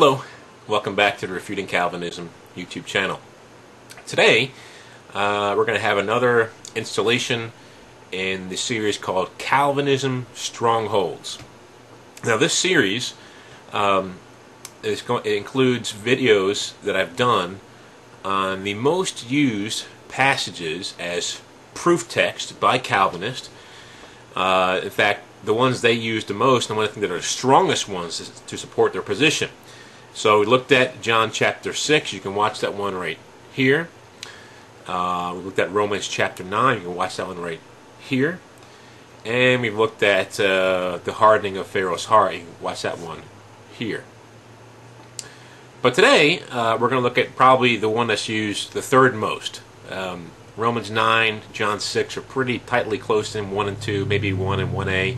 Hello, welcome back to the Refuting Calvinism YouTube channel. Today, uh, we're going to have another installation in the series called Calvinism Strongholds. Now, this series um, is going, includes videos that I've done on the most used passages as proof text by Calvinists. Uh, in fact, the ones they use the most, and one of the that are the strongest ones to support their position. So we looked at John chapter 6. You can watch that one right here. Uh, we looked at Romans chapter 9. You can watch that one right here. And we've looked at uh, the hardening of Pharaoh's heart. You can watch that one here. But today, uh, we're going to look at probably the one that's used the third most. Um, Romans 9, John 6 are pretty tightly close in 1 and 2, maybe 1 and 1a.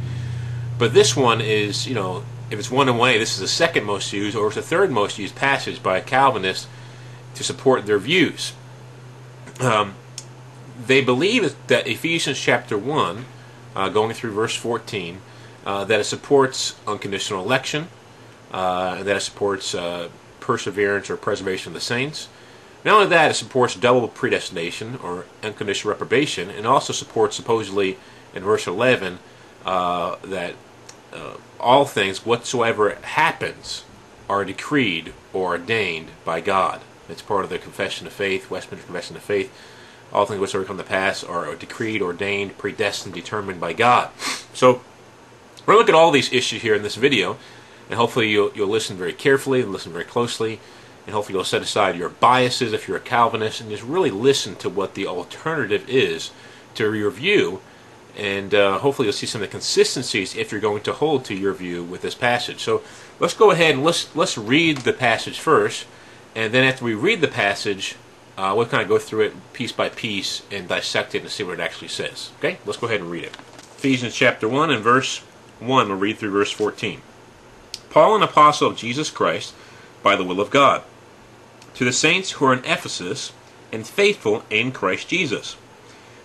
But this one is, you know, if it's 1 and 1a, this is the second most used, or it's the third most used passage by a Calvinist to support their views. Um, they believe that Ephesians chapter 1, uh, going through verse 14, uh, that it supports unconditional election, uh, and that it supports uh, perseverance or preservation of the saints not only that, it supports double predestination or unconditional reprobation, and also supports supposedly in verse 11 uh, that uh, all things whatsoever happens are decreed or ordained by God. It's part of the Confession of Faith, Westminster Confession of Faith. All things whatsoever come to pass are decreed, ordained, predestined, determined by God. So we're going to look at all these issues here in this video, and hopefully you'll, you'll listen very carefully, and listen very closely, and hopefully you'll set aside your biases if you're a Calvinist and just really listen to what the alternative is to your view and uh, hopefully you'll see some of the consistencies if you're going to hold to your view with this passage. So let's go ahead and let's let's read the passage first, and then after we read the passage, uh, we'll kind of go through it piece by piece and dissect it and see what it actually says. Okay, let's go ahead and read it. Ephesians chapter one and verse one. We'll read through verse fourteen. Paul, an apostle of Jesus Christ, by the will of God to the saints who are in Ephesus and faithful in Christ Jesus.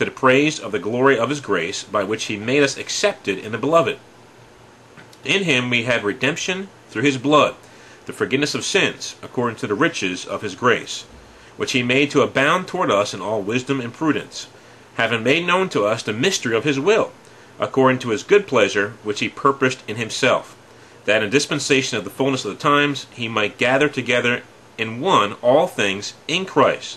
to the praise of the glory of his grace, by which he made us accepted in the beloved. In him we have redemption through his blood, the forgiveness of sins, according to the riches of his grace, which he made to abound toward us in all wisdom and prudence, having made known to us the mystery of his will, according to his good pleasure, which he purposed in himself, that in dispensation of the fullness of the times he might gather together in one all things in Christ,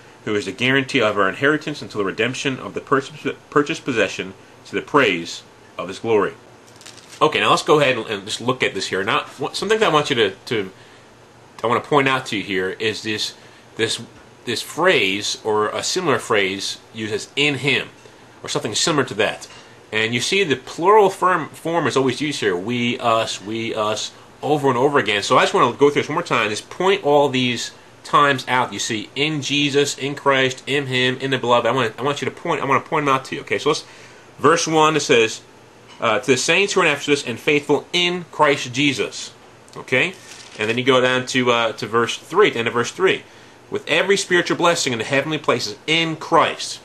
who is the guarantee of our inheritance until the redemption of the purchased possession to the praise of his glory. Okay, now let's go ahead and just look at this here. Now, something that I want you to, to I want to point out to you here is this this this phrase or a similar phrase uses in him or something similar to that. And you see the plural form, form is always used here. We, us, we, us, over and over again. So I just want to go through this one more time. Just point all these times out you see in Jesus, in Christ, in Him, in the beloved. I want I want you to point I want to point them out to you. Okay, so let's verse one. It says uh, to the saints who are in Ephesus and faithful in Christ Jesus. Okay, and then you go down to uh, to verse three, the end of verse three, with every spiritual blessing in the heavenly places in Christ.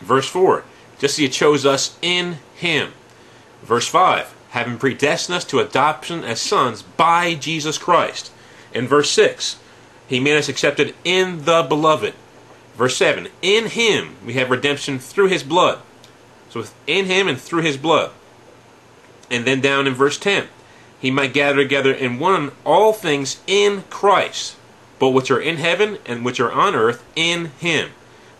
Verse four, just as He chose us in Him. Verse five, having predestined us to adoption as sons by Jesus Christ. In verse six he made us accepted in the beloved. Verse 7 In him we have redemption through his blood. So in him and through his blood. And then down in verse 10 He might gather together in one all things in Christ, both which are in heaven and which are on earth in him.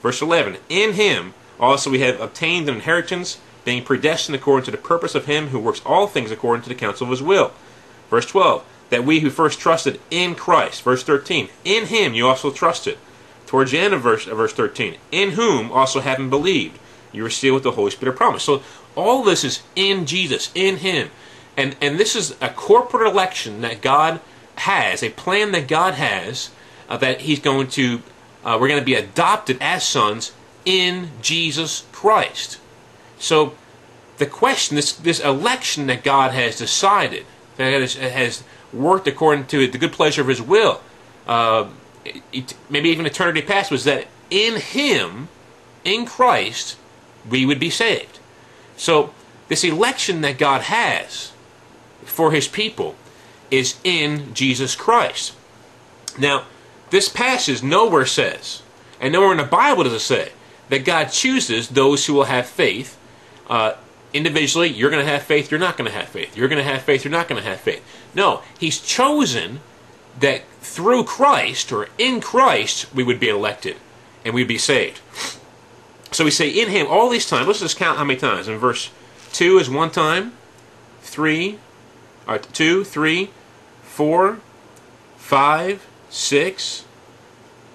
Verse 11, In him also we have obtained an inheritance, being predestined according to the purpose of him who works all things according to the counsel of his will. Verse 12, that we who first trusted in Christ. Verse 13, in him you also trusted. Towards the end of verse, of verse 13, in whom also having believed, you were sealed with the Holy Spirit of promise. So all this is in Jesus, in him. And, and this is a corporate election that God has, a plan that God has, uh, that he's going to, uh, we're going to be adopted as sons in Jesus Christ. So the question, this, this election that God has decided, that has, has worked according to the good pleasure of His will, uh, it, maybe even eternity past, was that in Him, in Christ, we would be saved. So this election that God has for His people is in Jesus Christ. Now, this passage nowhere says, and nowhere in the Bible does it say, that God chooses those who will have faith. Uh, individually, you're going to have faith, you're not going to have faith. You're going to have faith, you're not going to have faith. No, He's chosen that through Christ or in Christ we would be elected and we'd be saved. So we say in Him all these times. Let's just count how many times. In verse 2 is one time, 3, or 2, 3, 4, 5, 6,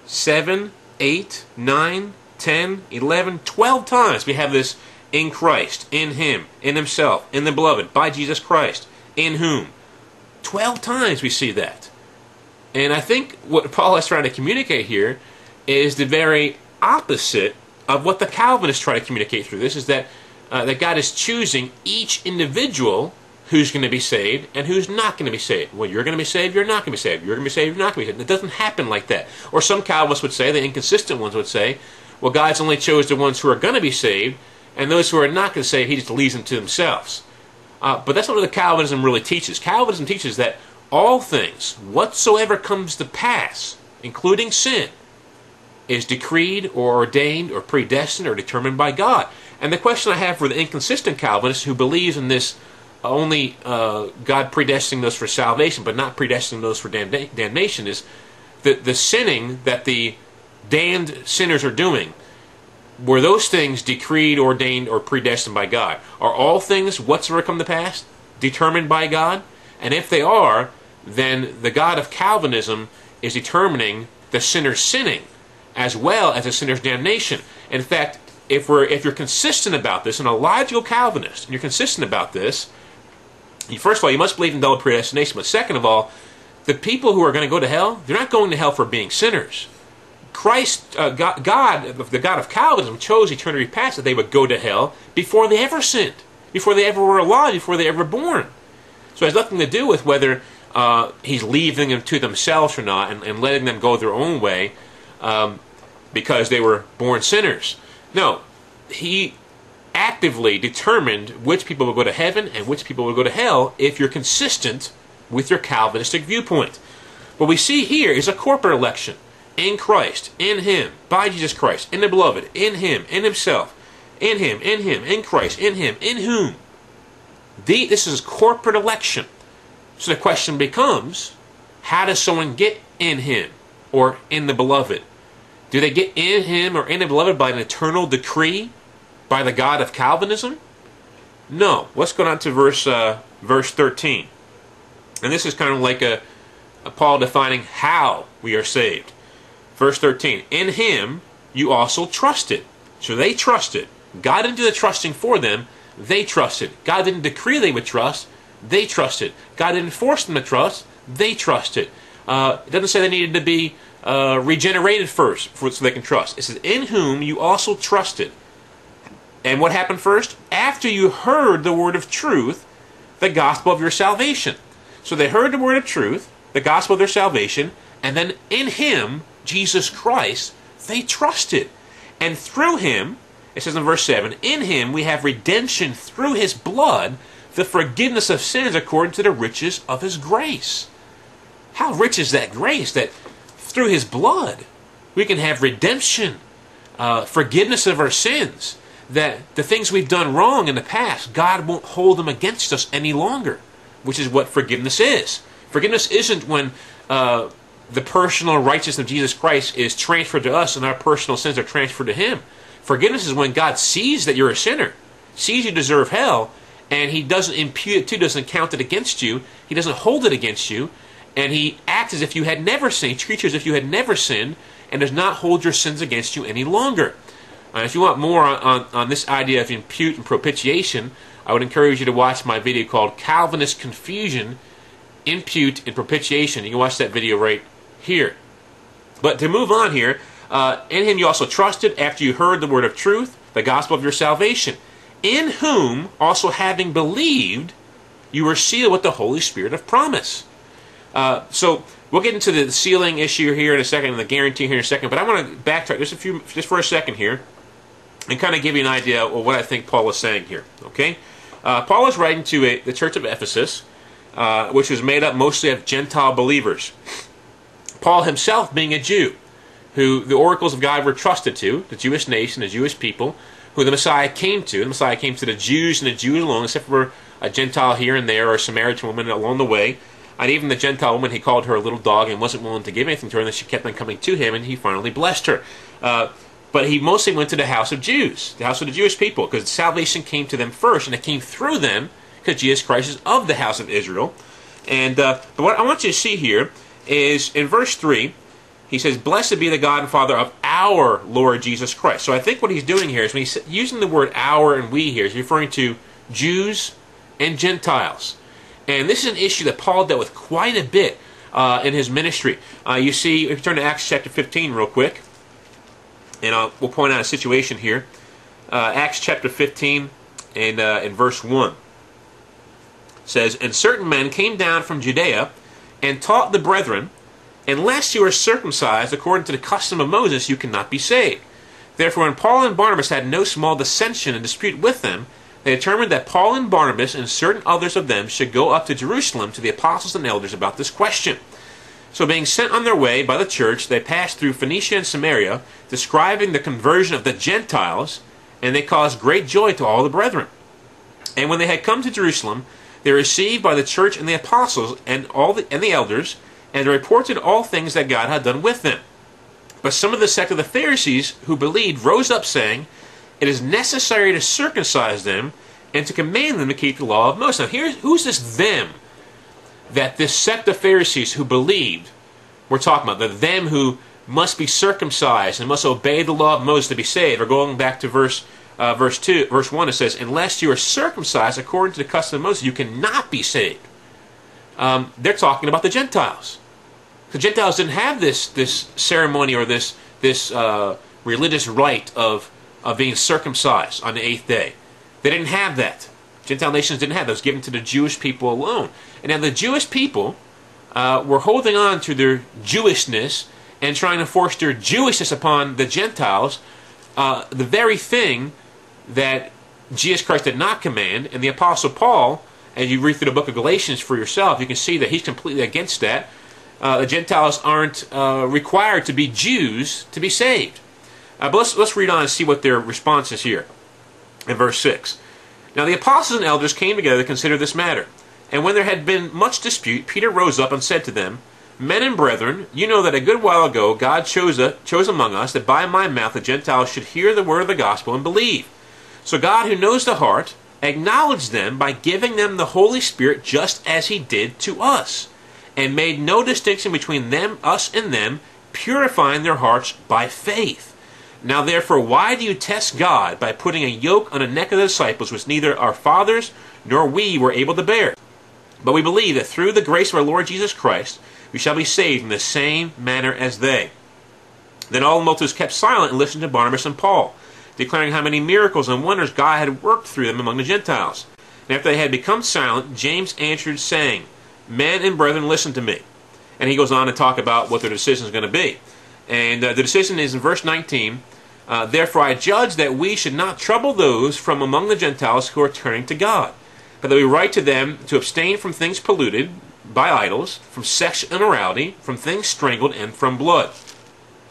7, 8, 9, 10, 11, 12 times we have this in Christ, in Him, in Himself, in the Beloved, by Jesus Christ, in whom. 12 times we see that. And I think what Paul is trying to communicate here is the very opposite of what the Calvinists try to communicate through this is that, uh, that God is choosing each individual who's going to be saved and who's not going to be saved. Well, you're going to be saved, you're not going to be saved. You're going to be saved, you're not going to be saved. It doesn't happen like that. Or some Calvinists would say, the inconsistent ones would say, well, God's only chose the ones who are going to be saved, and those who are not going to save, He just leaves them to themselves. Uh, but that's not what the Calvinism really teaches. Calvinism teaches that all things, whatsoever comes to pass, including sin, is decreed or ordained or predestined or determined by God. And the question I have for the inconsistent Calvinist who believes in this only uh, God predestining those for salvation, but not predestining those for damna- damnation, is the, the sinning that the damned sinners are doing. Were those things decreed, ordained, or predestined by God? Are all things whatsoever come to pass determined by God? And if they are, then the God of Calvinism is determining the sinner's sinning as well as the sinner's damnation. In fact, if we're if you're consistent about this, and a logical Calvinist, and you're consistent about this, first of all, you must believe in double predestination. But second of all, the people who are going to go to hell, they're not going to hell for being sinners. Christ, uh, God, God, the God of Calvinism, chose eternity past that they would go to hell before they ever sinned, before they ever were alive, before they ever born. So it has nothing to do with whether uh, He's leaving them to themselves or not and, and letting them go their own way um, because they were born sinners. No, He actively determined which people would go to heaven and which people would go to hell if you're consistent with your Calvinistic viewpoint. What we see here is a corporate election in Christ, in Him, by Jesus Christ, in the beloved, in Him, in Himself, in Him, in Him, in Christ, in Him, in whom. The, this is corporate election. So the question becomes how does someone get in Him or in the beloved? Do they get in Him or in the beloved by an eternal decree by the God of Calvinism? No. Let's go on to verse, uh, verse 13. And this is kind of like a, a Paul defining how we are saved. Verse 13, in him you also trusted. So they trusted. God didn't do the trusting for them, they trusted. God didn't decree they would trust, they trusted. God didn't force them to trust, they trusted. Uh, it doesn't say they needed to be uh, regenerated first for, so they can trust. It says, in whom you also trusted. And what happened first? After you heard the word of truth, the gospel of your salvation. So they heard the word of truth, the gospel of their salvation, and then in him Jesus Christ, they trusted. And through him, it says in verse 7, in him we have redemption through his blood, the forgiveness of sins according to the riches of his grace. How rich is that grace that through his blood we can have redemption, uh, forgiveness of our sins, that the things we've done wrong in the past, God won't hold them against us any longer, which is what forgiveness is. Forgiveness isn't when uh, the personal righteousness of Jesus Christ is transferred to us and our personal sins are transferred to Him. Forgiveness is when God sees that you're a sinner, sees you deserve hell, and He doesn't impute it to, doesn't count it against you, He doesn't hold it against you, and He acts as if you had never sinned, treats you as if you had never sinned, and does not hold your sins against you any longer. Uh, if you want more on, on, on this idea of impute and propitiation, I would encourage you to watch my video called Calvinist Confusion, Impute, and Propitiation. You can watch that video right here. But to move on here, uh, in him you also trusted after you heard the word of truth, the gospel of your salvation, in whom also having believed, you were sealed with the Holy Spirit of promise. Uh, so we'll get into the sealing issue here in a second and the guarantee here in a second. But I want to backtrack just a few, just for a second here, and kind of give you an idea of what I think Paul is saying here. Okay, uh, Paul is writing to a, the church of Ephesus, uh, which was made up mostly of Gentile believers. Paul himself being a Jew, who the oracles of God were trusted to, the Jewish nation, the Jewish people, who the Messiah came to. The Messiah came to the Jews and the Jews alone, except for a Gentile here and there or a Samaritan woman along the way. And even the Gentile woman, he called her a little dog and wasn't willing to give anything to her, and then she kept on coming to him, and he finally blessed her. Uh, but he mostly went to the house of Jews, the house of the Jewish people, because salvation came to them first, and it came through them, because Jesus Christ is of the house of Israel. And uh, but what I want you to see here is in verse 3, he says, Blessed be the God and Father of our Lord Jesus Christ. So I think what he's doing here is when he's using the word our and we here, he's referring to Jews and Gentiles. And this is an issue that Paul dealt with quite a bit uh, in his ministry. Uh, you see, if you turn to Acts chapter 15 real quick, and I'll, we'll point out a situation here. Uh, Acts chapter 15 and uh, in verse 1 says, And certain men came down from Judea and taught the brethren, Unless you are circumcised according to the custom of Moses, you cannot be saved. Therefore, when Paul and Barnabas had no small dissension and dispute with them, they determined that Paul and Barnabas and certain others of them should go up to Jerusalem to the apostles and elders about this question. So, being sent on their way by the church, they passed through Phoenicia and Samaria, describing the conversion of the Gentiles, and they caused great joy to all the brethren. And when they had come to Jerusalem, they were received by the church and the apostles and all the, and the elders, and reported all things that God had done with them. But some of the sect of the Pharisees who believed rose up, saying, It is necessary to circumcise them and to command them to keep the law of Moses. Now, here's who's this them that this sect of Pharisees who believed we're talking about? The them who must be circumcised and must obey the law of Moses to be saved. Or going back to verse uh, verse 2, verse 1, it says, Unless you are circumcised according to the custom of Moses, you cannot be saved. Um, they're talking about the Gentiles. The Gentiles didn't have this, this ceremony or this, this uh, religious rite of, of being circumcised on the eighth day. They didn't have that. Gentile nations didn't have that. It was given to the Jewish people alone. And now the Jewish people uh, were holding on to their Jewishness and trying to force their Jewishness upon the Gentiles, uh, the very thing that Jesus Christ did not command, and the Apostle Paul, and you read through the book of Galatians for yourself, you can see that he's completely against that. Uh, the Gentiles aren't uh, required to be Jews to be saved. Uh, but let's, let's read on and see what their response is here in verse 6. Now the apostles and elders came together to consider this matter. And when there had been much dispute, Peter rose up and said to them, Men and brethren, you know that a good while ago God chose, a, chose among us that by my mouth the Gentiles should hear the word of the gospel and believe. So God, who knows the heart, acknowledged them by giving them the Holy Spirit just as he did to us, and made no distinction between them, us, and them, purifying their hearts by faith. Now therefore, why do you test God by putting a yoke on the neck of the disciples which neither our fathers nor we were able to bear? But we believe that through the grace of our Lord Jesus Christ, we shall be saved in the same manner as they. Then all the multitudes kept silent and listened to Barnabas and Paul declaring how many miracles and wonders God had worked through them among the Gentiles. And after they had become silent, James answered, saying, Men and brethren, listen to me. And he goes on to talk about what their decision is going to be. And uh, the decision is in verse 19 uh, Therefore I judge that we should not trouble those from among the Gentiles who are turning to God, but that we write to them to abstain from things polluted by idols, from sexual immorality, from things strangled, and from blood.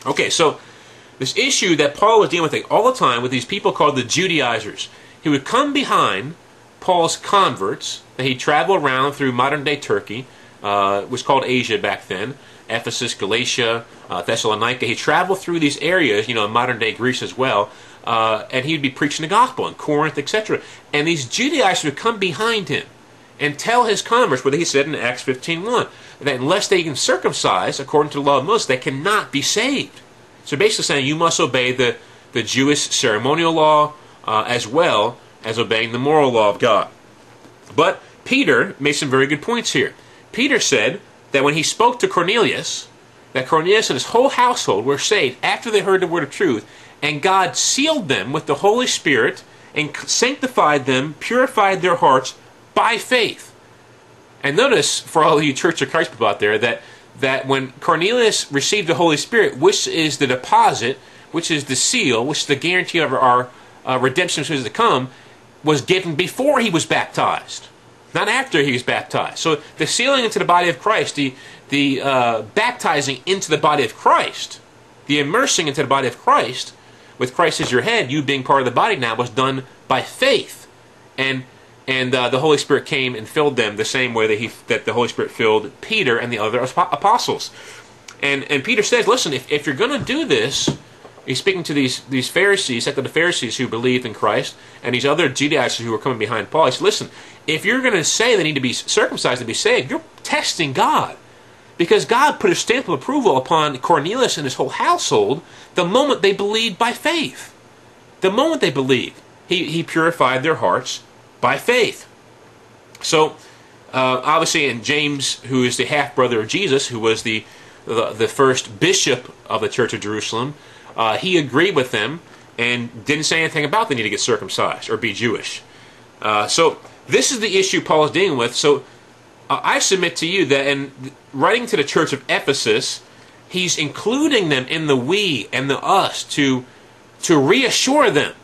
Okay, so this issue that Paul was dealing with all the time with these people called the Judaizers. He would come behind Paul's converts, and he'd travel around through modern day Turkey, uh, was called Asia back then, Ephesus, Galatia, uh, Thessalonica. He traveled through these areas, you know, in modern day Greece as well, uh, and he'd be preaching the gospel in Corinth, etc. And these Judaizers would come behind him and tell his converts what he said in Acts 15.1, that unless they can circumcise according to the law of Moses, they cannot be saved. So basically saying you must obey the, the Jewish ceremonial law uh, as well as obeying the moral law of God. But Peter made some very good points here. Peter said that when he spoke to Cornelius, that Cornelius and his whole household were saved after they heard the word of truth, and God sealed them with the Holy Spirit and sanctified them, purified their hearts by faith. And notice, for all you Church of Christ people out there, that, that when Cornelius received the Holy Spirit, which is the deposit, which is the seal, which is the guarantee of our uh, redemption which is to come, was given before he was baptized, not after he was baptized. So the sealing into the body of Christ, the, the uh, baptizing into the body of Christ, the immersing into the body of Christ, with Christ as your head, you being part of the body now, was done by faith. And and uh, the Holy Spirit came and filled them the same way that he that the Holy Spirit filled Peter and the other apostles. And and Peter says, listen, if, if you're going to do this, he's speaking to these these Pharisees, to the Pharisees who believed in Christ, and these other Judaizers who were coming behind Paul. He said, listen, if you're going to say they need to be circumcised to be saved, you're testing God. Because God put a stamp of approval upon Cornelius and his whole household the moment they believed by faith. The moment they believed, he, he purified their hearts by faith. So, uh, obviously, in James, who is the half brother of Jesus, who was the, the, the first bishop of the Church of Jerusalem, uh, he agreed with them and didn't say anything about the need to get circumcised or be Jewish. Uh, so, this is the issue Paul is dealing with. So, uh, I submit to you that in writing to the church of Ephesus, he's including them in the we and the us to, to reassure them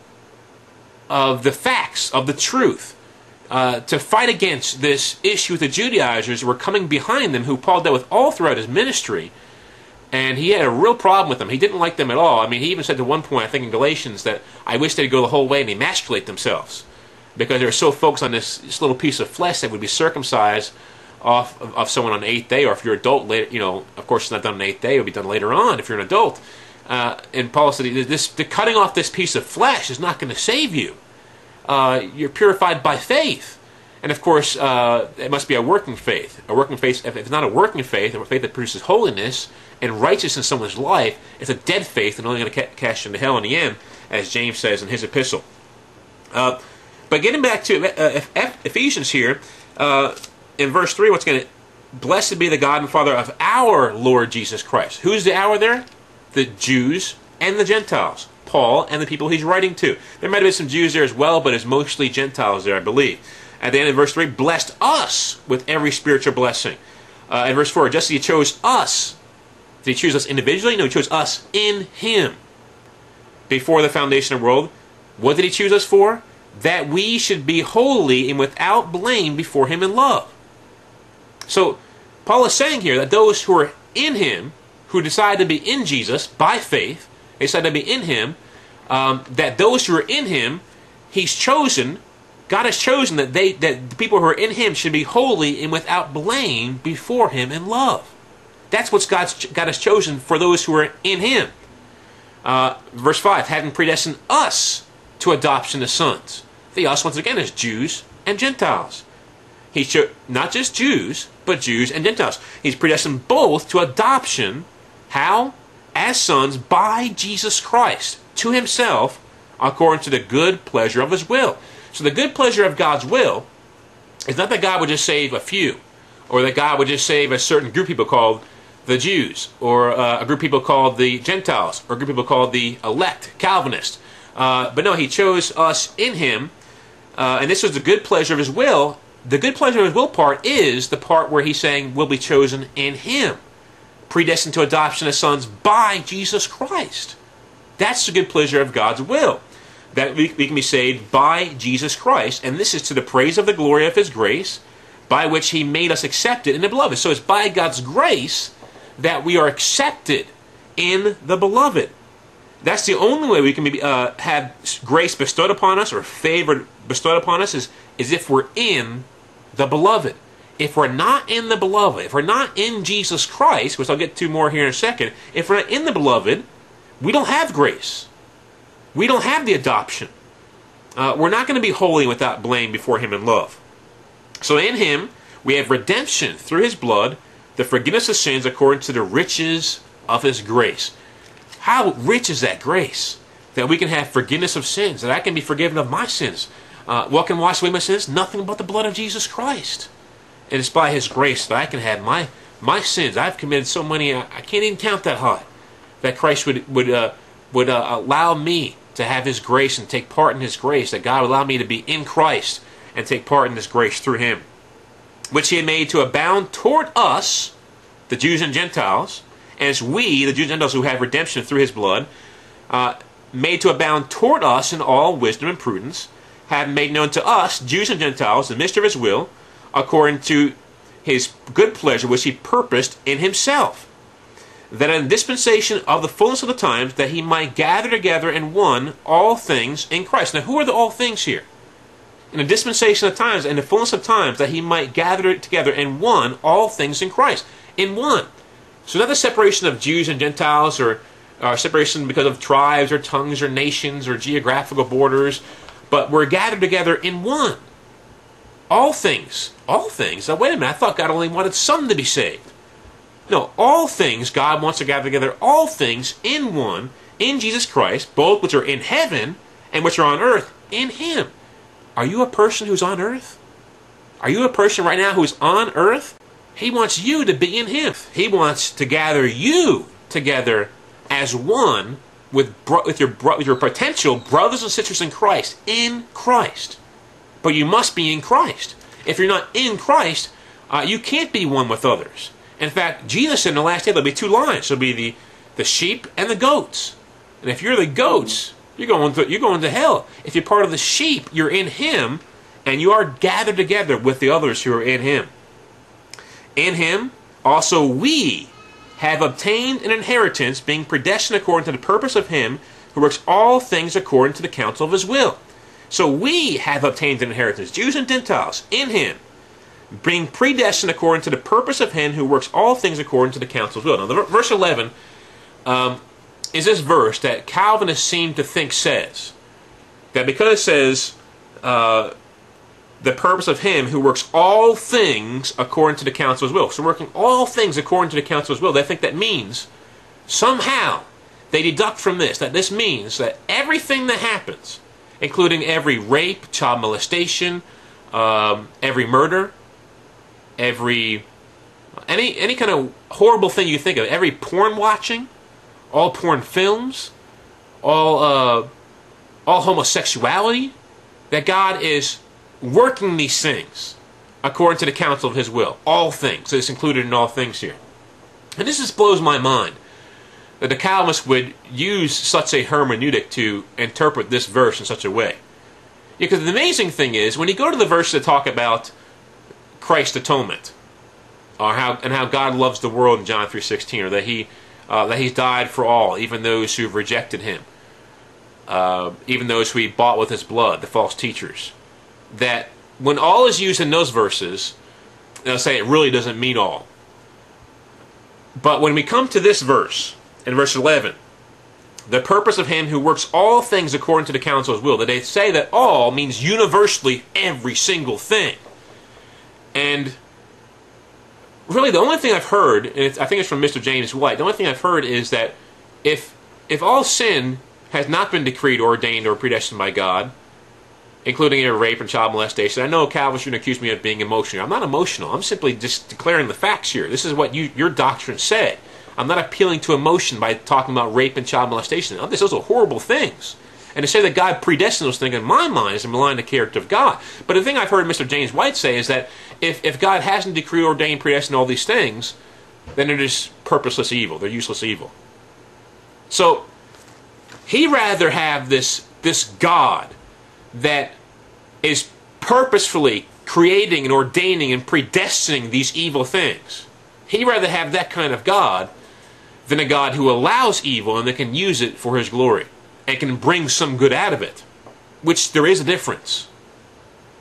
of the facts, of the truth, uh, to fight against this issue with the Judaizers who were coming behind them, who Paul dealt with all throughout his ministry. And he had a real problem with them. He didn't like them at all. I mean, he even said to one point, I think in Galatians, that I wish they'd go the whole way and emasculate themselves because they were so focused on this, this little piece of flesh that would be circumcised off of, of, someone on the eighth day, or if you're an adult, later, you know, of course, it's not done on the eighth day; it'll be done later on if you're an adult. Uh, and Paul said, "This the cutting off this piece of flesh is not going to save you. Uh, you're purified by faith, and of course, uh, it must be a working faith. A working faith. If it's not a working faith, a faith that produces holiness and righteousness in someone's life, it's a dead faith and only going to ca- cast into hell in the end, as James says in his epistle." Uh, but getting back to uh, Ephesians here, uh, in verse 3, what's going to Blessed be the God and Father of our Lord Jesus Christ. Who's the our there? The Jews and the Gentiles. Paul and the people he's writing to. There might have been some Jews there as well, but it's mostly Gentiles there, I believe. At the end of verse 3, blessed us with every spiritual blessing. Uh, in verse 4, just as he chose us. Did he choose us individually? No, he chose us in him. Before the foundation of the world. What did he choose us for? That we should be holy and without blame before him in love. So, Paul is saying here that those who are in him, who decide to be in Jesus by faith, they decide to be in him, um, that those who are in him, he's chosen, God has chosen that they that the people who are in him should be holy and without blame before him in love. That's what God's, God has chosen for those who are in him. Uh, verse 5, having predestined us to adoption as sons. The us, once again, is Jews and Gentiles. He chose not just Jews, but Jews and Gentiles. He's predestined both to adoption. How? As sons by Jesus Christ to himself, according to the good pleasure of his will. So the good pleasure of God's will is not that God would just save a few, or that God would just save a certain group of people called the Jews, or uh, a group of people called the Gentiles, or a group of people called the elect, Calvinists. Uh, but no, he chose us in him, uh, and this was the good pleasure of his will, the good pleasure of his will part is the part where he's saying we'll be chosen in him, predestined to adoption as sons by Jesus Christ. That's the good pleasure of God's will. That we, we can be saved by Jesus Christ, and this is to the praise of the glory of his grace, by which he made us accepted in the beloved. So it's by God's grace that we are accepted in the beloved. That's the only way we can be, uh, have grace bestowed upon us or favor bestowed upon us is, is if we're in the beloved. If we're not in the beloved, if we're not in Jesus Christ, which I'll get to more here in a second, if we're not in the beloved, we don't have grace. We don't have the adoption. Uh, we're not going to be holy without blame before Him in love. So in Him, we have redemption through His blood, the forgiveness of sins according to the riches of His grace. How rich is that grace? That we can have forgiveness of sins, that I can be forgiven of my sins. Uh, what can wash away my sins? Nothing but the blood of Jesus Christ. And it's by His grace that I can have my my sins. I've committed so many, I, I can't even count that high. That Christ would would uh, would uh, allow me to have His grace and take part in His grace. That God would allow me to be in Christ and take part in His grace through Him, which He had made to abound toward us, the Jews and Gentiles, as we, the Jews and Gentiles who have redemption through His blood, uh, made to abound toward us in all wisdom and prudence, have made known to us, Jews and Gentiles, the mystery of His will according to his good pleasure which he purposed in himself. That in dispensation of the fullness of the times that he might gather together in one all things in christ. Now who are the all things here? In the dispensation of times and the fullness of times that he might gather together in one all things in christ. In one. So not the separation of jews and gentiles or uh, separation because of tribes or tongues or nations or geographical borders but we're gathered together in one all things. All things. Now, wait a minute. I thought God only wanted some to be saved. No, all things God wants to gather together, all things in one, in Jesus Christ, both which are in heaven and which are on earth, in Him. Are you a person who's on earth? Are you a person right now who's on earth? He wants you to be in Him. He wants to gather you together as one with, with, your, with your potential brothers and sisters in Christ, in Christ. But you must be in Christ. If you're not in Christ, uh, you can't be one with others. In fact, Jesus said in the last day there'll be two lines. There'll be the, the sheep and the goats. And if you're the goats, you're going to, you're going to hell. If you're part of the sheep, you're in Him, and you are gathered together with the others who are in Him. In Him, also we have obtained an inheritance, being predestined according to the purpose of Him who works all things according to the counsel of His will so we have obtained an inheritance, Jews and Gentiles, in him, being predestined according to the purpose of him who works all things according to the counsel of will. Now, the, verse 11 um, is this verse that Calvinists seem to think says that because it says uh, the purpose of him who works all things according to the counsel of his will. So working all things according to the counsel of his will, they think that means somehow they deduct from this that this means that everything that happens including every rape, child molestation, um, every murder, every any any kind of horrible thing you think of, every porn watching, all porn films, all uh, all homosexuality, that God is working these things according to the counsel of His will. All things. So it's included in all things here. And this just blows my mind that the Calvinists would use such a hermeneutic to interpret this verse in such a way. Because the amazing thing is, when you go to the verse that talk about Christ's atonement, or how and how God loves the world in John three sixteen, or that he uh, that He's died for all, even those who've rejected Him, uh, even those who He bought with His blood, the false teachers. That when all is used in those verses, they'll say it really doesn't mean all. But when we come to this verse, in verse 11. The purpose of him who works all things according to the counsel of his will. That they say that all means universally every single thing. And really, the only thing I've heard, and I think it's from Mr. James White, the only thing I've heard is that if if all sin has not been decreed, ordained, or predestined by God, including your rape and child molestation. I know Calvin shouldn't accuse me of being emotional. I'm not emotional. I'm simply just declaring the facts here. This is what you, your doctrine said. I'm not appealing to emotion by talking about rape and child molestation. Those are horrible things. And to say that God predestined those things in my mind is malign the character of God. But the thing I've heard Mr. James White say is that if, if God hasn't decreed, ordained, predestined all these things, then they're just purposeless evil. They're useless evil. So he rather have this this God that is purposefully creating and ordaining and predestining these evil things. He'd rather have that kind of God than a God who allows evil and that can use it for his glory and can bring some good out of it, which there is a difference.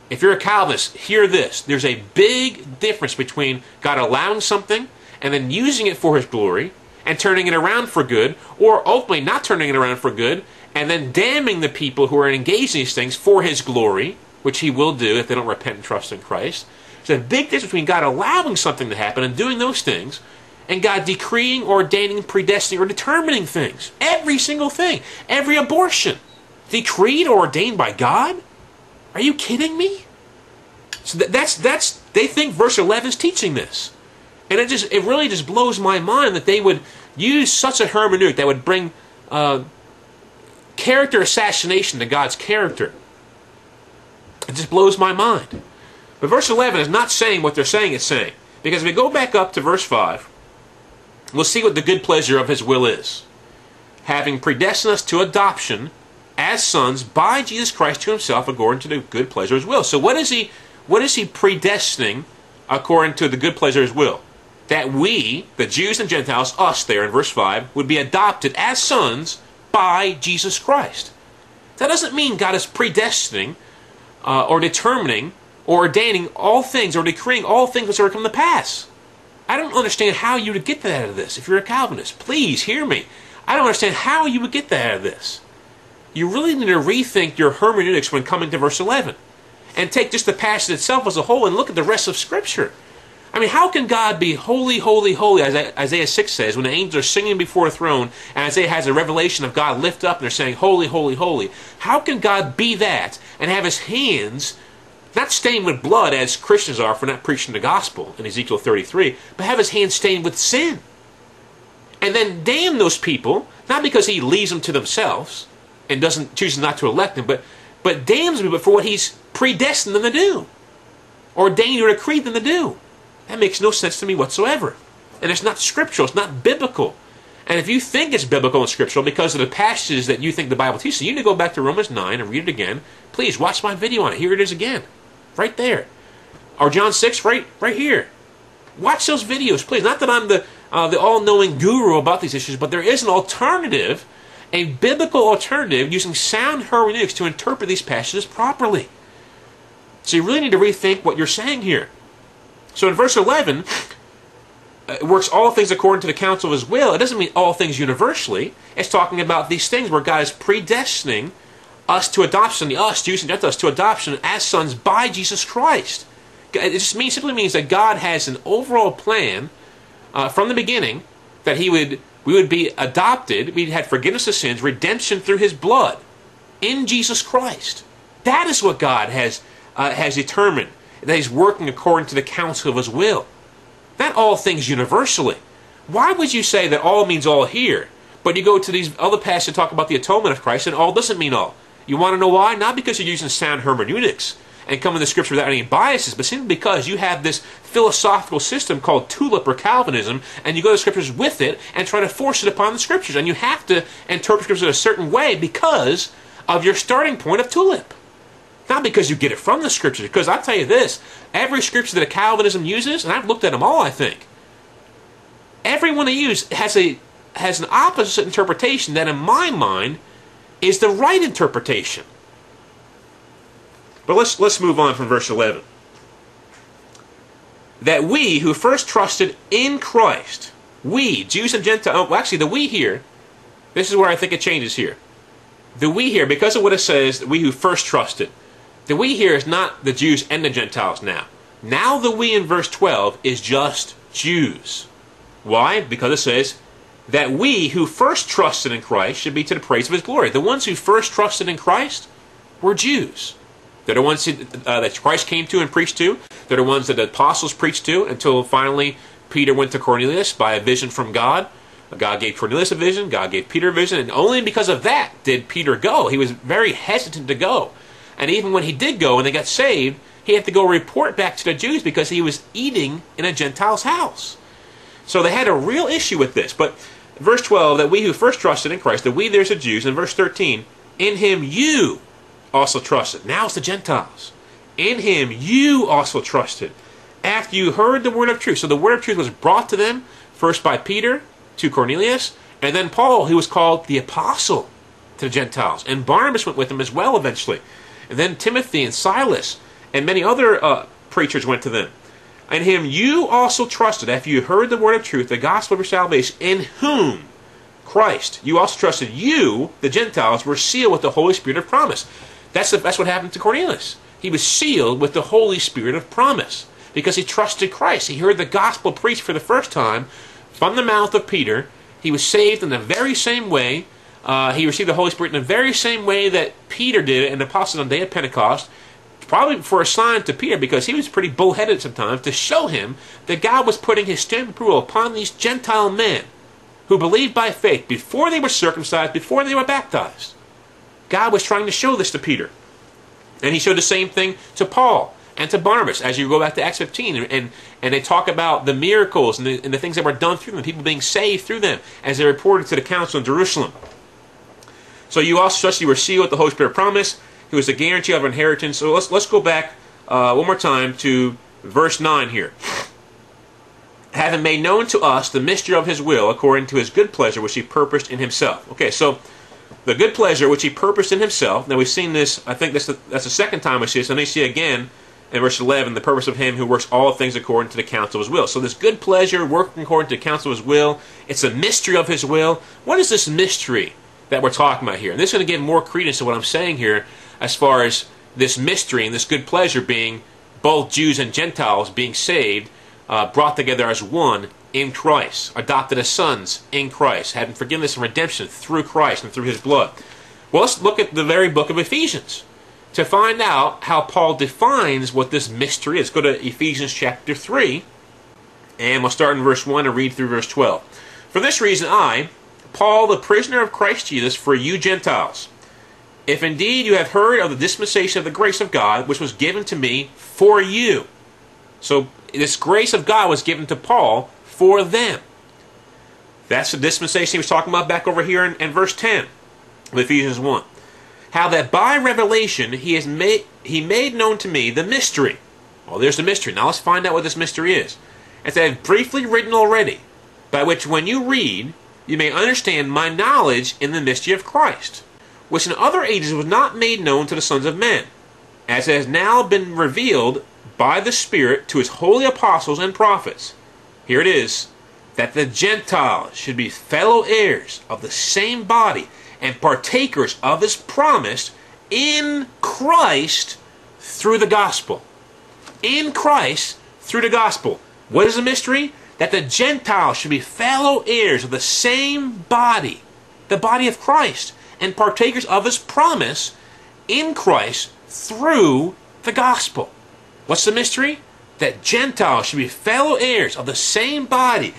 If you're a Calvinist, hear this. There's a big difference between God allowing something and then using it for his glory and turning it around for good, or ultimately not turning it around for good and then damning the people who are engaged in these things for his glory, which he will do if they don't repent and trust in Christ. There's a big difference between God allowing something to happen and doing those things and God decreeing, ordaining, predestining, or determining things. Every single thing. Every abortion. Decreed or ordained by God? Are you kidding me? So that's that's they think verse 11 is teaching this. And it just it really just blows my mind that they would use such a hermeneutic that would bring uh, character assassination to God's character. It just blows my mind. But verse 11 is not saying what they're saying it's saying. Because if we go back up to verse 5, we'll see what the good pleasure of his will is. Having predestined us to adoption as sons by Jesus Christ to himself according to the good pleasure of his will. So what is he what is he predestining according to the good pleasure of his will? That we, the Jews and Gentiles, us there in verse 5, would be adopted as sons by Jesus Christ. That doesn't mean God is predestining uh, or determining or ordaining all things or decreeing all things which are to come to pass. I don't understand how you would get that out of this if you're a Calvinist. Please hear me. I don't understand how you would get that out of this. You really need to rethink your hermeneutics when coming to verse 11 and take just the passage itself as a whole and look at the rest of Scripture. I mean, how can God be holy, holy, holy, as Isaiah 6 says, when the angels are singing before a throne and Isaiah has a revelation of God lift up and they're saying, Holy, holy, holy? How can God be that and have his hands not stained with blood as Christians are for not preaching the gospel in Ezekiel 33, but have his hands stained with sin? And then damn those people, not because he leaves them to themselves and doesn't chooses not to elect them, but but damns them for what he's predestined them to do, ordained or decreed them to do. That makes no sense to me whatsoever. And it's not scriptural, it's not biblical. And if you think it's biblical and scriptural because of the passages that you think the Bible teaches, you need to go back to Romans 9 and read it again. Please watch my video on it. Here it is again. Right there. Or John 6, right right here. Watch those videos, please. Not that I'm the uh, the all-knowing guru about these issues, but there is an alternative, a biblical alternative using sound hermeneutics to interpret these passages properly. So you really need to rethink what you're saying here. So in verse 11, uh, it works all things according to the counsel of his will. It doesn't mean all things universally. It's talking about these things where God is predestining us to adoption, us, Jews and Gentiles, to adoption as sons by Jesus Christ. It just means, simply means that God has an overall plan uh, from the beginning that He would we would be adopted, we had forgiveness of sins, redemption through His blood in Jesus Christ. That is what God has uh, has determined that he's working according to the counsel of his will. Not all things universally. Why would you say that all means all here, but you go to these other passages to talk about the atonement of Christ and all doesn't mean all? You want to know why? Not because you're using sound hermeneutics and coming to scripture without any biases, but simply because you have this philosophical system called tulip or Calvinism, and you go to scriptures with it and try to force it upon the scriptures. And you have to interpret scriptures in a certain way because of your starting point of tulip. Not because you get it from the scriptures, because I'll tell you this every scripture that a Calvinism uses, and I've looked at them all, I think, every one they use has a has an opposite interpretation that in my mind is the right interpretation. But let's let's move on from verse 11. That we who first trusted in Christ, we, Jews and Gentiles, oh, well, actually the we here, this is where I think it changes here. The we here, because of what it says, we who first trusted. The we here is not the Jews and the Gentiles now. Now the we in verse 12 is just Jews. Why? Because it says that we who first trusted in Christ should be to the praise of his glory. The ones who first trusted in Christ were Jews. They're the ones who, uh, that Christ came to and preached to. They're the ones that the apostles preached to until finally Peter went to Cornelius by a vision from God. God gave Cornelius a vision, God gave Peter a vision, and only because of that did Peter go. He was very hesitant to go. And even when he did go and they got saved, he had to go report back to the Jews because he was eating in a Gentile's house. So they had a real issue with this. But verse 12, that we who first trusted in Christ, that we there's the Jews, and verse 13, in him you also trusted. Now it's the Gentiles. In him you also trusted. After you heard the word of truth. So the word of truth was brought to them, first by Peter to Cornelius, and then Paul, who was called the apostle to the Gentiles. And Barnabas went with him as well eventually and then Timothy and Silas. and many other uh, preachers went to them. In him you also trusted, after you heard the word of truth, the gospel of your salvation, in whom Christ you also trusted. You, the Gentiles, were sealed with the Holy Spirit of promise. That's, the, that's what happened to Cornelius. He was sealed with the Holy Spirit of promise because he trusted Christ. He heard the gospel preached for the first time from the mouth of Peter. He was saved in the very same way. Uh, he received the Holy Spirit in the very same way that Peter did and the apostles on the day of Pentecost probably for a sign to Peter because he was pretty bullheaded sometimes to show him that God was putting his stamp of approval upon these Gentile men who believed by faith before they were circumcised, before they were baptized. God was trying to show this to Peter. And he showed the same thing to Paul and to Barnabas as you go back to Acts 15 and, and, they talk about the miracles and the, and the things that were done through them, people being saved through them as they reported to the council in Jerusalem. So you also trust you were sealed with the Holy Spirit promise who is a guarantee of inheritance. So let's let's go back uh, one more time to verse nine here. Having made known to us the mystery of His will, according to His good pleasure, which He purposed in Himself. Okay, so the good pleasure which He purposed in Himself. Now we've seen this. I think that's the, that's the second time we see this, and then you see again in verse 11 the purpose of him who works all things according to the counsel of his will so this good pleasure working according to the counsel of his will it's a mystery of his will what is this mystery that we're talking about here and this is going to give more credence to what i'm saying here as far as this mystery and this good pleasure being both Jews and Gentiles being saved, uh, brought together as one in Christ, adopted as sons in Christ, having forgiveness and redemption through Christ and through his blood. Well, let's look at the very book of Ephesians to find out how Paul defines what this mystery is. Go to Ephesians chapter 3, and we'll start in verse 1 and read through verse 12. For this reason, I, Paul, the prisoner of Christ Jesus, for you Gentiles, if indeed you have heard of the dispensation of the grace of God, which was given to me for you. So, this grace of God was given to Paul for them. That's the dispensation he was talking about back over here in, in verse 10 of Ephesians 1. How that by revelation he has made he made known to me the mystery. Well, there's the mystery. Now let's find out what this mystery is. As I have briefly written already, by which when you read, you may understand my knowledge in the mystery of Christ which in other ages was not made known to the sons of men, as has now been revealed by the Spirit to his holy apostles and prophets. Here it is that the Gentiles should be fellow heirs of the same body and partakers of his promise in Christ through the gospel. In Christ through the gospel. What is the mystery? That the Gentiles should be fellow heirs of the same body, the body of Christ and partakers of his promise in Christ through the gospel. What's the mystery? That Gentiles should be fellow heirs of the same body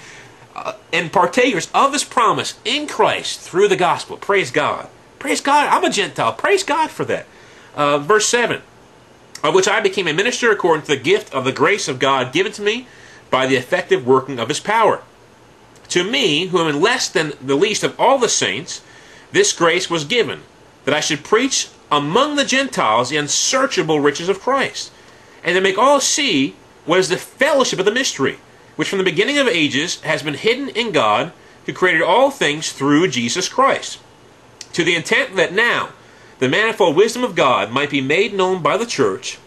uh, and partakers of his promise in Christ through the gospel. Praise God. Praise God. I'm a Gentile. Praise God for that. Uh, verse 7 Of which I became a minister according to the gift of the grace of God given to me by the effective working of his power. To me, who am less than the least of all the saints, this grace was given, that I should preach among the Gentiles the unsearchable riches of Christ, and to make all see what is the fellowship of the mystery, which from the beginning of ages has been hidden in God, who created all things through Jesus Christ, to the intent that now the manifold wisdom of God might be made known by the church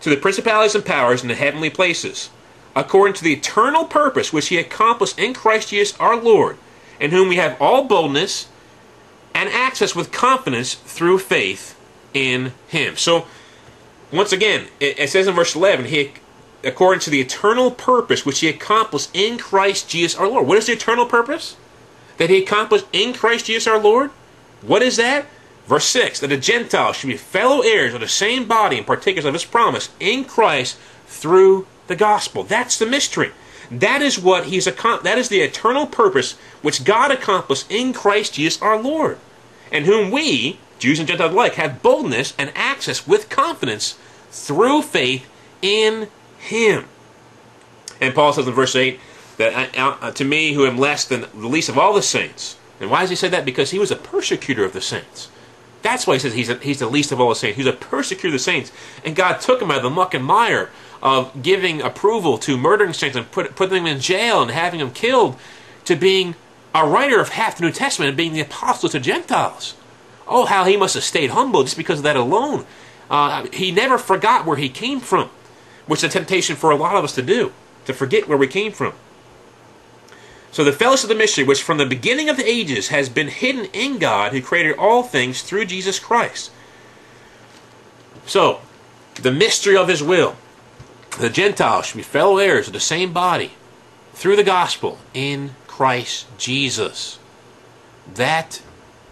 to the principalities and powers in the heavenly places, according to the eternal purpose which he accomplished in Christ Jesus our Lord, in whom we have all boldness and access with confidence through faith in him. So, once again, it, says in verse 11, he, according to the eternal purpose which he accomplished in Christ Jesus our Lord. What is the eternal purpose? That he accomplished in Christ Jesus our Lord? What is that? Verse 6 that the Gentiles should be fellow heirs of the same body and partakers of his promise in Christ through the gospel. That's the mystery. That is what he's that is the eternal purpose which God accomplished in Christ Jesus our Lord, and whom we, Jews and Gentiles alike, have boldness and access with confidence through faith in him. And Paul says in verse 8 that uh, uh, to me who am less than the least of all the saints. And why does he say that? Because he was a persecutor of the saints. That's why he says he's, a, he's the least of all the saints. He's a persecutor of the saints. And God took him out of the muck and mire of giving approval to murdering saints and put, putting them in jail and having them killed to being a writer of half the New Testament and being the apostle to Gentiles. Oh, how he must have stayed humble just because of that alone. Uh, he never forgot where he came from, which is a temptation for a lot of us to do, to forget where we came from. So the fellowship of the mystery, which from the beginning of the ages has been hidden in God, who created all things through Jesus Christ. So, the mystery of his will. The Gentiles should be fellow heirs of the same body through the gospel in Christ Jesus. That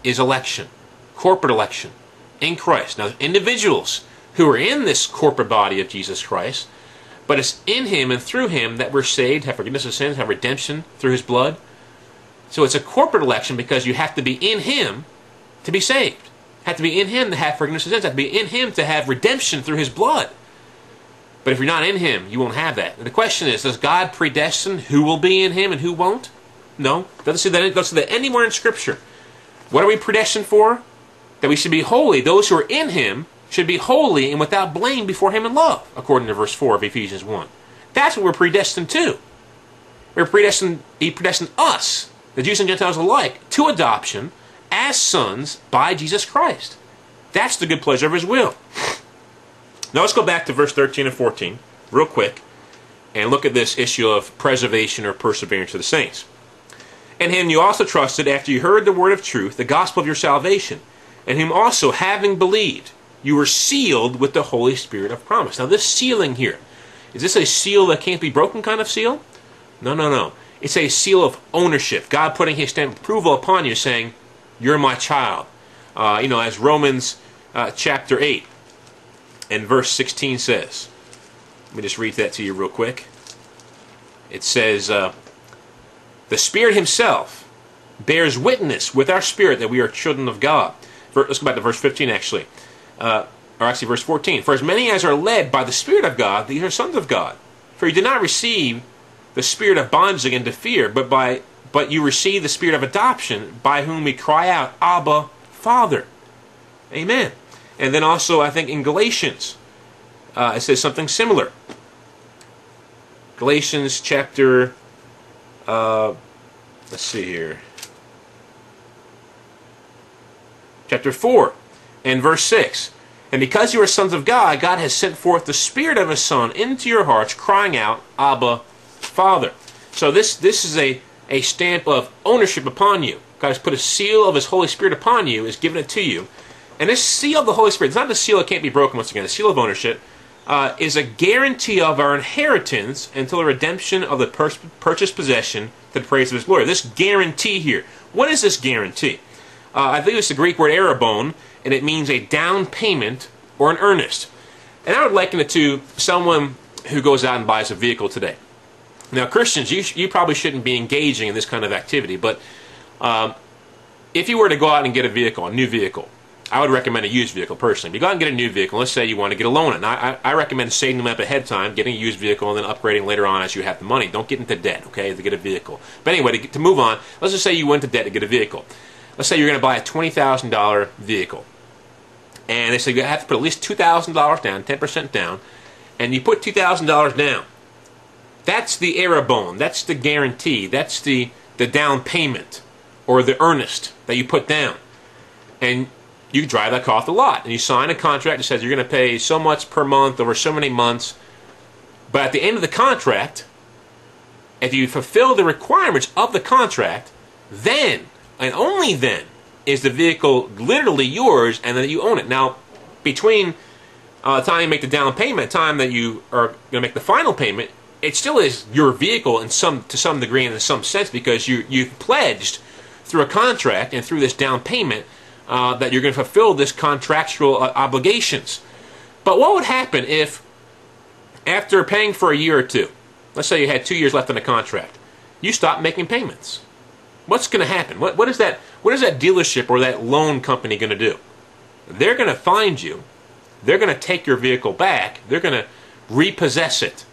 is election, corporate election in Christ. Now, individuals who are in this corporate body of Jesus Christ but it's in Him and through Him that we're saved, have forgiveness of sins, have redemption through His blood. So it's a corporate election because you have to be in Him to be saved. Have to be in Him to have forgiveness of sins. Have to be in Him to have redemption through His blood. But if you're not in Him, you won't have that. And the question is, does God predestine who will be in Him and who won't? No. Doesn't say that, doesn't say that anywhere in Scripture. What are we predestined for? That we should be holy. Those who are in Him should be holy and without blame before him in love, according to verse 4 of Ephesians 1. That's what we're predestined to. We're predestined, he predestined us, the Jews and Gentiles alike, to adoption as sons by Jesus Christ. That's the good pleasure of his will. Now let's go back to verse 13 and 14, real quick, and look at this issue of preservation or perseverance of the saints. In him you also trusted after you heard the word of truth, the gospel of your salvation, and him also having believed you were sealed with the Holy Spirit of promise. Now, this sealing here, is this a seal that can't be broken kind of seal? No, no, no. It's a seal of ownership. God putting his stamp of approval upon you, saying, You're my child. Uh, you know, as Romans uh, chapter 8 and verse 16 says. Let me just read that to you real quick. It says, uh, The Spirit Himself bears witness with our spirit that we are children of God. Let's go back to verse 15 actually uh, or actually verse 14. For as many as are led by the Spirit of God, these are sons of God. For you did not receive the spirit of bondage again to fear, but by but you receive the spirit of adoption, by whom we cry out, Abba, Father. Amen. And then also, I think in Galatians, uh, it says something similar. Galatians chapter, uh, let's see here, chapter 4 and verse 6. And because you are sons of God, God has sent forth the Spirit of His Son into your hearts, crying out, Abba, Father. So this, this is a, a stamp of ownership upon you. God has put a seal of His Holy Spirit upon you, has given it to you. And this seal of the Holy Spirit, it's not the seal that can't be broken once again, the seal of ownership, uh, is a guarantee of our inheritance until the redemption of the pur- purchased possession to the praise of His glory. This guarantee here. What is this guarantee? Uh, I think it's the Greek word arrabon, and it means a down payment or an earnest. And I would liken it to someone who goes out and buys a vehicle today. Now, Christians, you, you probably shouldn't be engaging in this kind of activity, but um, if you were to go out and get a vehicle, a new vehicle, I would recommend a used vehicle personally. If you go out and get a new vehicle, let's say you want to get a loan, and I, I, I recommend saving them up ahead of time, getting a used vehicle, and then upgrading later on as you have the money. Don't get into debt, okay, to get a vehicle. But anyway, to, to move on, let's just say you went to debt to get a vehicle. Let's say you're going to buy a $20,000 vehicle and they say you have to put at least $2,000 down, 10% down, and you put $2,000 down. That's the arrabon. That's the guarantee. That's the, the down payment or the earnest that you put down. And you drive that car off the lot and you sign a contract that says you're going to pay so much per month over so many months. But at the end of the contract, if you fulfill the requirements of the contract, then and only then is the vehicle literally yours and that you own it. Now, between uh, the time you make the down payment, time that you are going to make the final payment, it still is your vehicle in some to some degree and in some sense because you you've pledged through a contract and through this down payment uh, that you're going to fulfill this contractual uh, obligations. But what would happen if, after paying for a year or two, let's say you had two years left on the contract, you stop making payments? What's going to happen? What, what is that? What is that dealership or that loan company going to do? They're going to find you. They're going to take your vehicle back. They're going to repossess it.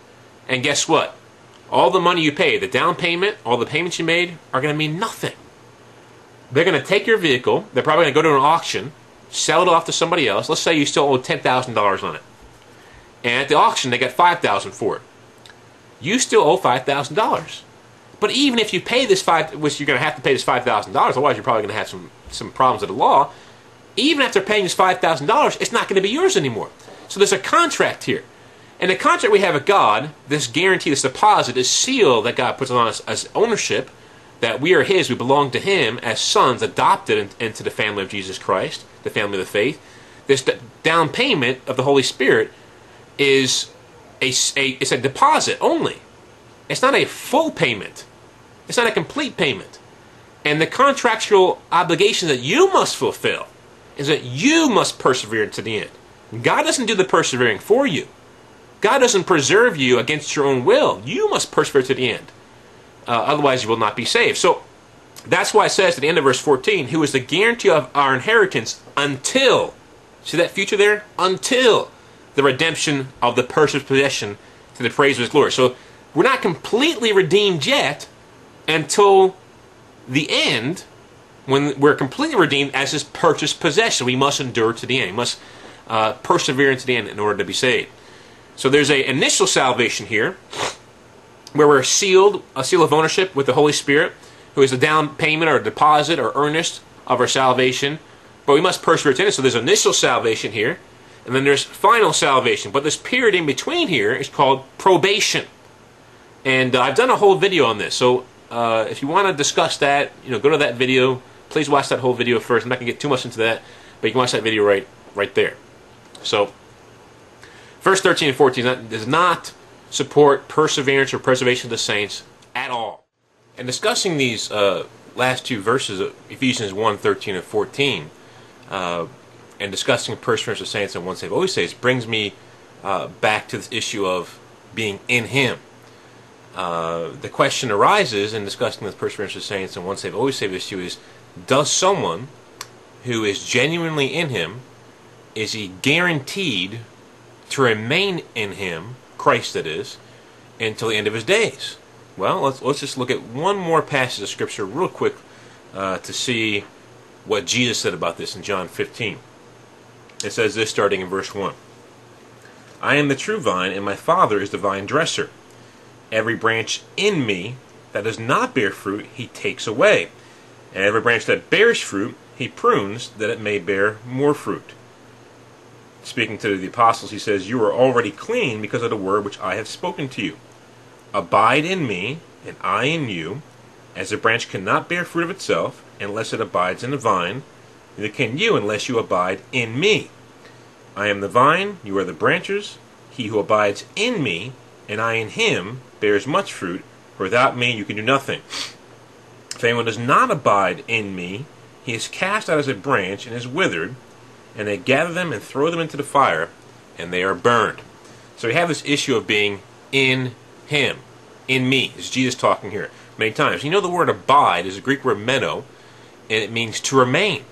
And guess what? All the money you pay, the down payment, all the payments you made, are going to mean nothing. They're going to take your vehicle. They're probably going to go to an auction, sell it off to somebody else. Let's say you still owe ten thousand dollars on it, and at the auction they got five thousand for it. You still owe five thousand dollars. But even if you pay this five, which you're going to have to pay this five thousand dollars, otherwise you're probably going to have some some problems with the law. even after paying this $5,000, it's not going to be yours anymore. So there's a contract here. And the contract we have with God, this guarantee, this deposit, this seal that God puts on us as ownership, that we are His, we belong to Him as sons adopted into the family of Jesus Christ, the family of the faith. This down payment of the Holy Spirit is a, a, it's a deposit only. It's not a full payment. It's not a complete payment. And the contractual obligation that you must fulfill is that you must persevere to the end. God doesn't do the persevering for you. God doesn't preserve you against your own will. You must persevere to the end. Uh, otherwise, you will not be saved. So that's why it says at the end of verse 14, who is the guarantee of our inheritance until, see that future there? Until the redemption of the purchased possession to the praise of his glory. So we're not completely redeemed yet until the end when we're completely redeemed as his purchased possession. We must endure to the end. We must uh, persevere into the end in order to be saved. So there's a initial salvation here where we're sealed, a seal of ownership with the Holy Spirit, who is a down payment or deposit or earnest of our salvation. But we must persevere to it. So there's initial salvation here, and then there's final salvation. But this period in between here is called probation. And uh, I've done a whole video on this. So uh, if you want to discuss that, you know, go to that video. Please watch that whole video first. I'm not going to get too much into that, but you can watch that video right, right there. So Verse 13 and 14 does not support perseverance or preservation of the saints at all. And discussing these uh, last two verses of Ephesians 1 13 and 14, uh, and discussing perseverance of saints and one save always saves, brings me uh, back to this issue of being in Him. Uh, the question arises in discussing the perseverance of saints and one save always save issue is does someone who is genuinely in Him, is he guaranteed to remain in him, Christ that is, until the end of his days. Well, let's, let's just look at one more passage of Scripture real quick uh, to see what Jesus said about this in John 15. It says this starting in verse 1 I am the true vine, and my Father is the vine dresser. Every branch in me that does not bear fruit, he takes away. And every branch that bears fruit, he prunes that it may bear more fruit speaking to the apostles, he says, You are already clean because of the word which I have spoken to you. Abide in me, and I in you. As a branch cannot bear fruit of itself unless it abides in the vine, neither can you unless you abide in me. I am the vine, you are the branches. He who abides in me, and I in him, bears much fruit, for without me you can do nothing. If anyone does not abide in me, he is cast out as a branch and is withered and they gather them and throw them into the fire, and they are burned. So we have this issue of being in Him, in me. Is Jesus talking here many times? You know the word abide is a Greek word meno, and it means to remain.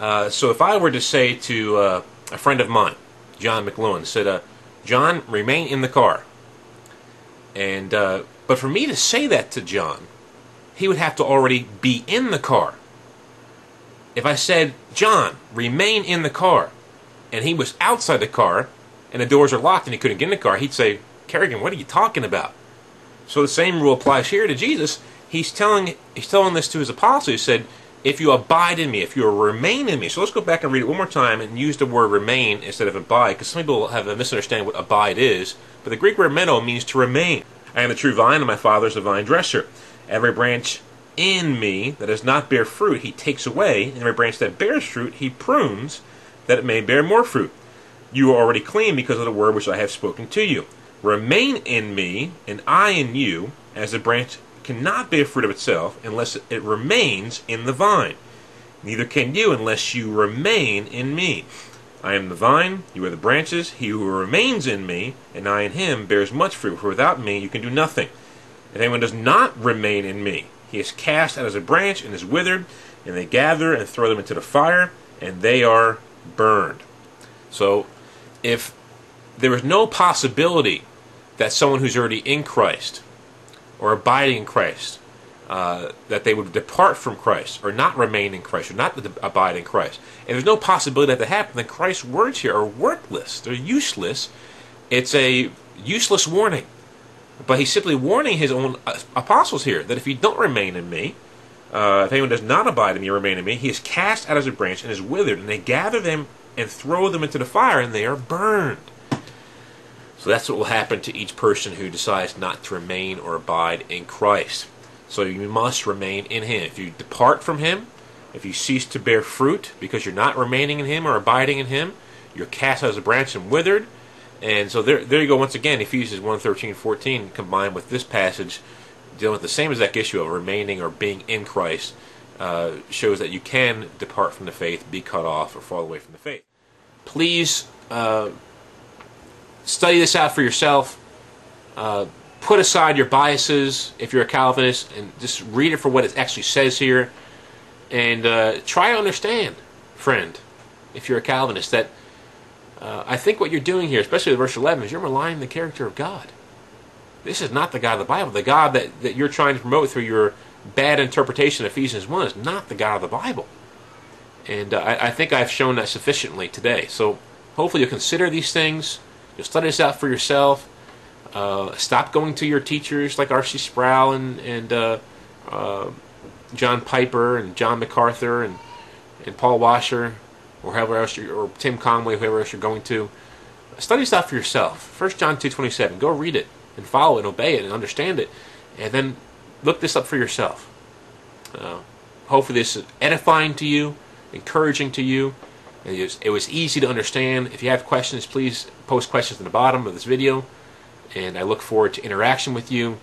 Uh, so if I were to say to uh, a friend of mine, John McLuhan, said, uh, "John, remain in the car," and uh, but for me to say that to John, he would have to already be in the car. If I said, John, remain in the car, and he was outside the car, and the doors are locked and he couldn't get in the car, he'd say, Kerrigan, what are you talking about? So the same rule applies here to Jesus. He's telling he's telling this to his apostles. He said, if you abide in me, if you remain in me. So let's go back and read it one more time and use the word remain instead of abide, because some people have a misunderstanding what abide is. But the Greek word meno means to remain. I am the true vine, and my father is the vine dresser. Every branch in me that does not bear fruit, he takes away, and every branch that bears fruit, he prunes, that it may bear more fruit. You are already clean because of the word which I have spoken to you. Remain in me, and I in you, as the branch cannot bear fruit of itself unless it remains in the vine. Neither can you unless you remain in me. I am the vine, you are the branches. He who remains in me, and I in him, bears much fruit, for without me you can do nothing. If anyone does not remain in me, he is cast out as a branch and is withered, and they gather and throw them into the fire, and they are burned. So, if there is no possibility that someone who's already in Christ or abiding in Christ, uh, that they would depart from Christ or not remain in Christ or not abide in Christ, and there's no possibility that that happen, then Christ's words here are worthless. They're useless. It's a useless warning. But he's simply warning his own uh, apostles here that if you don't remain in me, uh, if anyone does not abide in me remain in me, he is cast out as a branch and is withered, and they gather them and throw them into the fire, and they are burned. So that's what will happen to each person who decides not to remain or abide in Christ. So you must remain in Him. If you depart from Him, if you cease to bear fruit because you're not remaining in Him or abiding in Him, you're cast out as a branch and withered. And so there, there you go once again, Ephesians 1 13 14, combined with this passage, dealing with the same exact issue of remaining or being in Christ, uh, shows that you can depart from the faith, be cut off, or fall away from the faith. Please uh, study this out for yourself. Uh, put aside your biases if you're a Calvinist and just read it for what it actually says here. And uh, try to understand, friend, if you're a Calvinist, that uh, I think what you're doing here, especially with verse 11, is you're on the character of God. This is not the God of the Bible. The God that, that you're trying to promote through your bad interpretation of Ephesians 1 is not the God of the Bible. And uh, I, I, think I've shown that sufficiently today. So hopefully you'll consider these things. You'll study this out for yourself. Uh, stop going to your teachers like R.C. Sproul and, and uh, uh, John Piper and John MacArthur and, and Paul Washer or whoever else or Tim Conway, whoever else you're going to. Study out for yourself. 1 John 2.27. Go read it and follow it, obey it, and understand it. And then look this up for yourself. Uh, hopefully this is edifying to you, encouraging to you. It was, it was easy to understand. If you have questions, please post questions in the bottom of this video. And I look forward to interaction with you.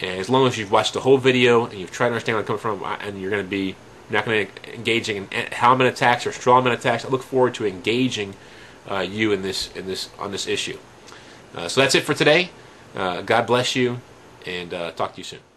And as long as you've watched the whole video and you've tried to understand where I'm coming from, and you're going to be not going to engaging in helmet attacks or strawman attacks, I look forward to engaging uh, you in this in this on this issue. Uh, so that's it for today. Uh, God bless you, and uh, talk to you soon.